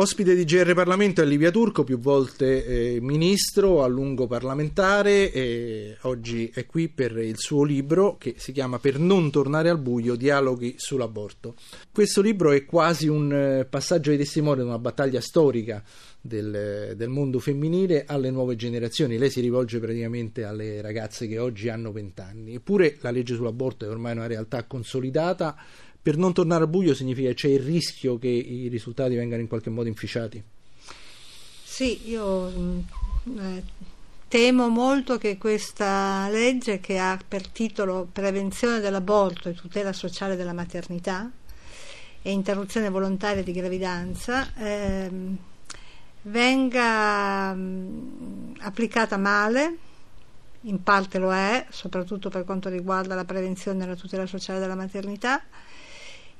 Ospite di GR Parlamento è Livia Turco, più volte eh, ministro, a lungo parlamentare e oggi è qui per il suo libro che si chiama Per non tornare al buio, dialoghi sull'aborto. Questo libro è quasi un eh, passaggio di testimone di una battaglia storica del, del, mondo femminile alle nuove generazioni. Lei si rivolge praticamente alle ragazze che oggi hanno vent'anni. Eppure la legge sull'aborto è ormai una realtà consolidata per non tornare al buio significa che c'è il rischio che i risultati vengano in qualche modo inficiati? Sì, io mm, eh, temo molto che questa legge che ha per titolo Prevenzione dell'aborto e tutela sociale della maternità e interruzione volontaria di gravidanza eh, venga mh, mm, applicata male in parte lo è, soprattutto per quanto riguarda la prevenzione e la tutela sociale della maternità,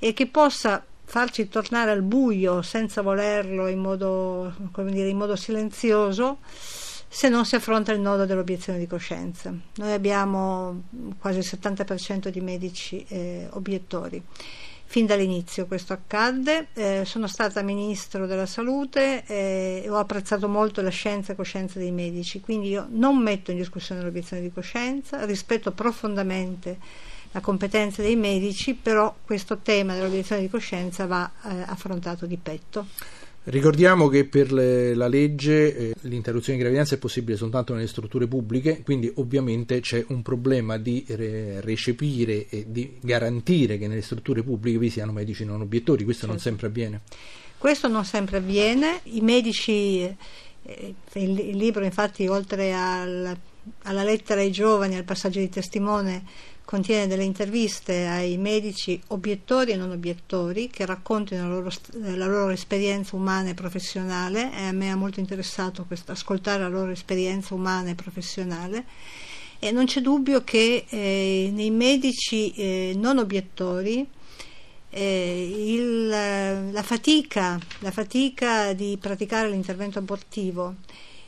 e che possa farci tornare al buio senza volerlo in modo, dire, in modo silenzioso se non si affronta il nodo dell'obiezione di coscienza. Noi abbiamo quasi il 70% di medici eh, obiettori. Fin dall'inizio questo accadde, eh, sono stata ministro della salute eh, e ho apprezzato molto la scienza e coscienza dei medici, quindi io non metto in discussione l'obiezione di coscienza, rispetto profondamente la competenza dei medici, però questo tema dell'obiezione di coscienza va eh, affrontato di petto. Ricordiamo che per le, la legge eh, l'interruzione di gravidanza è possibile soltanto nelle strutture pubbliche, quindi ovviamente c'è un problema di re, recepire e di garantire che nelle strutture pubbliche vi siano medici non obiettori, questo certo. non sempre avviene. Questo non sempre avviene, i medici, eh, il, il, libro infatti oltre al, alla lettera ai giovani, al passaggio di testimone, contiene delle interviste ai medici obiettori e non obiettori che raccontano la loro, la loro esperienza umana e professionale. E a me ha molto interessato questo, ascoltare la loro esperienza umana e professionale. E non c'è dubbio che eh, nei medici eh, non obiettori eh, il, la, fatica, la fatica di praticare l'intervento abortivo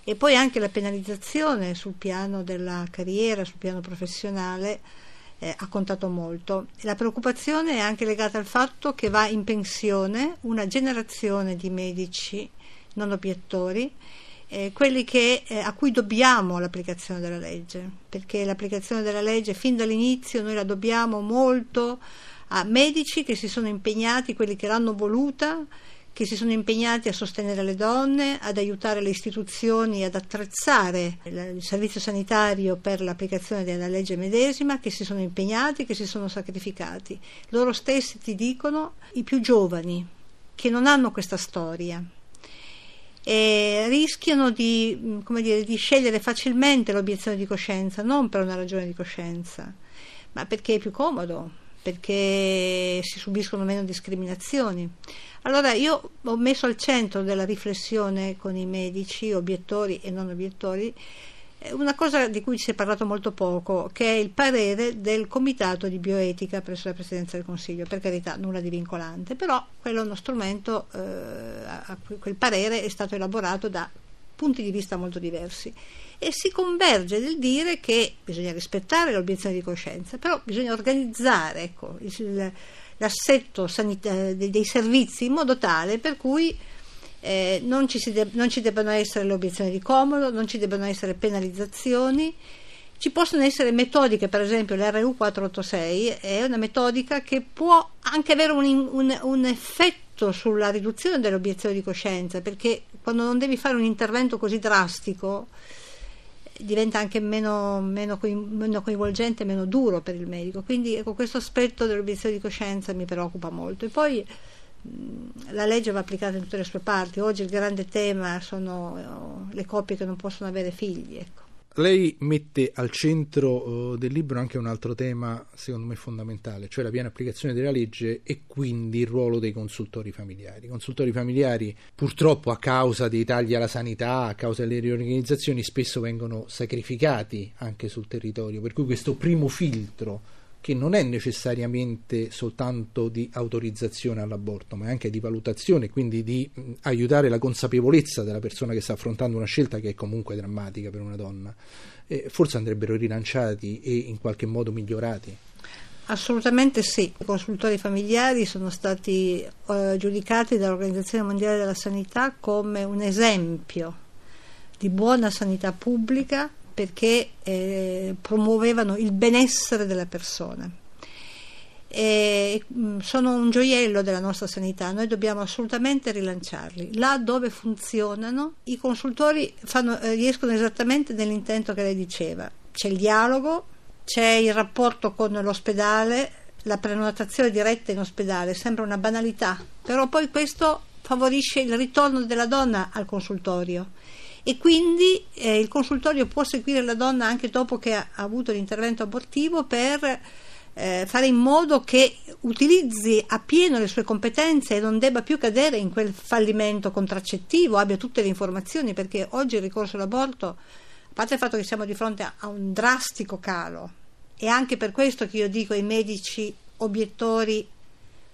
e poi anche la penalizzazione sul piano della carriera, sul piano professionale eh, ha contato molto. La preoccupazione è anche legata al fatto che va in pensione una generazione di medici non obiettori, eh, quelli che, eh, a cui dobbiamo l'applicazione della legge, perché l'applicazione della legge fin dall'inizio noi la dobbiamo molto a medici che si sono impegnati, quelli che l'hanno voluta, che si sono impegnati a sostenere le donne, ad aiutare le istituzioni ad attrezzare il servizio sanitario per l'applicazione della legge medesima, che si sono impegnati, che si sono sacrificati. Loro stessi ti dicono, i più giovani, che non hanno questa storia e rischiano di, dire, di scegliere facilmente l'obiezione di coscienza, non per una ragione di coscienza, ma perché è più comodo, perché si subiscono meno discriminazioni. Allora io ho messo al centro della riflessione con i medici, obiettori e non obiettori, eh, una cosa di cui si è parlato molto poco, che è il parere del Comitato di Bioetica presso la Presidenza del Consiglio. Per carità, nulla di vincolante, però quello è uno strumento, eh, quel parere è stato elaborato da punti di vista molto diversi e si converge nel dire che bisogna rispettare l'obiezione di coscienza, però bisogna organizzare ecco, il, l'assetto sanita- dei servizi in modo tale per cui eh, non, ci de- non ci debbano essere le obiezioni di comodo, non ci debbano essere penalizzazioni. Ci possono essere metodiche, per esempio l'RU 486 è una metodica che può anche avere un, un, un effetto sulla riduzione dell'obiezione di coscienza, perché quando non devi fare un intervento così drastico, diventa anche meno, meno, coinvolgente, meno duro per il medico. Quindi ecco, questo aspetto dell'obiezione di coscienza mi preoccupa molto. E poi la legge va applicata in tutte le sue parti. Oggi il grande tema sono le coppie che non possono avere figli. Ecco. Lei mette al centro uh, del libro anche un altro tema, secondo me fondamentale, cioè la piena applicazione della legge e quindi il ruolo dei consultori familiari. I consultori familiari, purtroppo, a causa dei tagli alla sanità, a causa delle riorganizzazioni, spesso vengono sacrificati anche sul territorio, per cui questo primo filtro che non è necessariamente soltanto di autorizzazione all'aborto, ma anche di valutazione, quindi di aiutare la consapevolezza della persona che sta affrontando una scelta che è comunque drammatica per una donna, eh, forse andrebbero rilanciati e in qualche modo migliorati. Assolutamente sì, i consultori familiari sono stati eh, giudicati dall'Organizzazione Mondiale della Sanità come un esempio di buona sanità pubblica perché eh, promuovevano il benessere della persona. E, mm, sono un gioiello della nostra sanità, noi dobbiamo assolutamente rilanciarli. Là dove funzionano, i consultori fanno, eh, riescono esattamente nell'intento che lei diceva. C'è il dialogo, c'è il rapporto con l'ospedale, la prenotazione diretta in ospedale, sembra una banalità, però poi questo favorisce il ritorno della donna al consultorio e quindi eh, il consultorio può seguire la donna anche dopo che ha, ha avuto l'intervento abortivo per eh, fare in modo che utilizzi appieno le sue competenze e non debba più cadere in quel fallimento contraccettivo, abbia tutte le informazioni, perché oggi il ricorso all'aborto, a parte il fatto che siamo di fronte a, a un drastico calo, e anche per questo che io dico ai medici obiettori,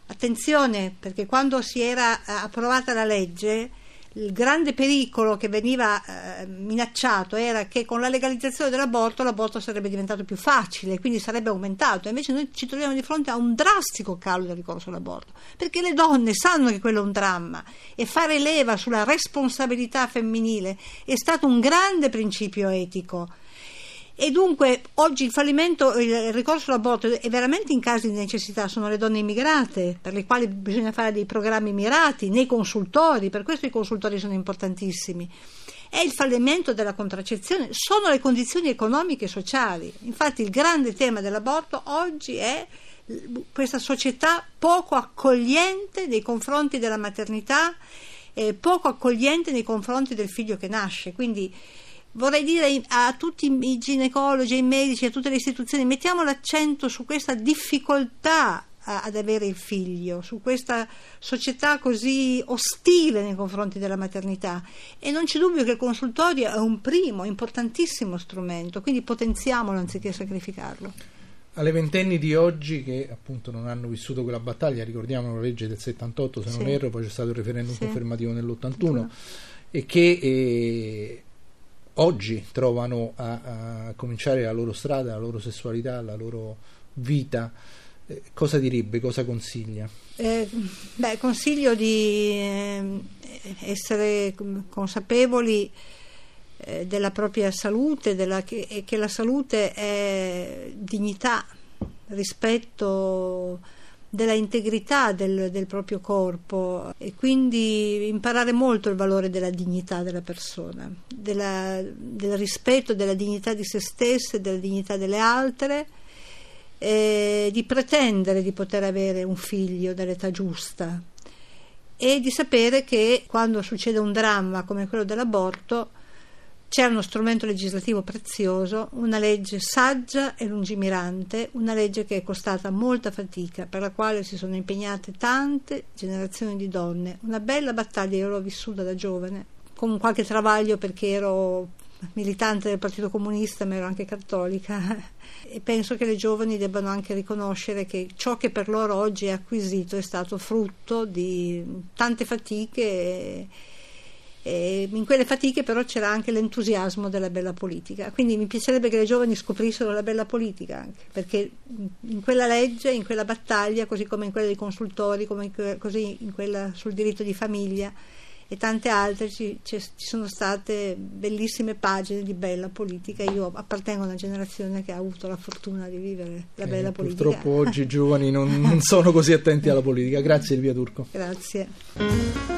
attenzione, perché quando si era eh, approvata la legge il grande pericolo che veniva eh, minacciato era che con la legalizzazione dell'aborto l'aborto sarebbe diventato più facile, quindi sarebbe aumentato. Invece noi ci troviamo di fronte a un drastico calo del ricorso all'aborto, perché le donne sanno che quello è un dramma e fare leva sulla responsabilità femminile è stato un grande principio etico e dunque oggi il fallimento, il ricorso all'aborto è veramente in casi di necessità, sono le donne immigrate per le quali bisogna fare dei programmi mirati nei consultori, per questo i consultori sono importantissimi. È il fallimento della contraccezione, sono le condizioni economiche e sociali. Infatti il grande tema dell'aborto oggi è questa società poco accogliente nei confronti della maternità, eh, poco accogliente nei confronti del figlio che nasce. Quindi vorrei dire a tutti i ginecologi, ai medici, a tutte le istituzioni, mettiamo l'accento su questa difficoltà ad avere il figlio, su questa società così ostile nei confronti della maternità e non c'è dubbio che il consultorio è un primo, importantissimo strumento, quindi potenziamolo anziché sacrificarlo. Alle ventenni di oggi che appunto non hanno vissuto quella battaglia, ricordiamo la legge del 78 se sì. non erro, poi c'è stato il referendum sì. confermativo nell'81 e che eh, oggi trovano a, a, cominciare la loro strada, la loro sessualità, la loro vita, eh, cosa direbbe, cosa consiglia? Eh, beh, consiglio di eh, essere consapevoli eh, della propria salute, della, che, che la salute è dignità, rispetto della integrità del, del, proprio corpo e quindi imparare molto il valore della dignità della persona, della, del rispetto della dignità di se stesse, della dignità delle altre, e di pretendere di poter avere un figlio dall'età giusta e di sapere che quando succede un dramma come quello dell'aborto c'è uno strumento legislativo prezioso, una legge saggia e lungimirante, una legge che è costata molta fatica, per la quale si sono impegnate tante generazioni di donne. Una bella battaglia, io l'ho vissuta da giovane, con qualche travaglio perché ero militante del Partito Comunista, ma ero anche cattolica e penso che le giovani debbano anche riconoscere che ciò che per loro oggi è acquisito è stato frutto di tante fatiche. E, in quelle fatiche però c'era anche l'entusiasmo della bella politica, quindi mi piacerebbe che le giovani scoprissero la bella politica anche, perché in quella legge, in quella battaglia, così come in quella dei consultori, come in que- così in quella sul diritto di famiglia e tante altre, ci, ci, sono state bellissime pagine di bella politica. Io appartengo a una generazione che ha avuto la fortuna di vivere la eh, bella politica. Purtroppo oggi i giovani non, non sono così attenti alla politica. Grazie Elvia Turco. Grazie.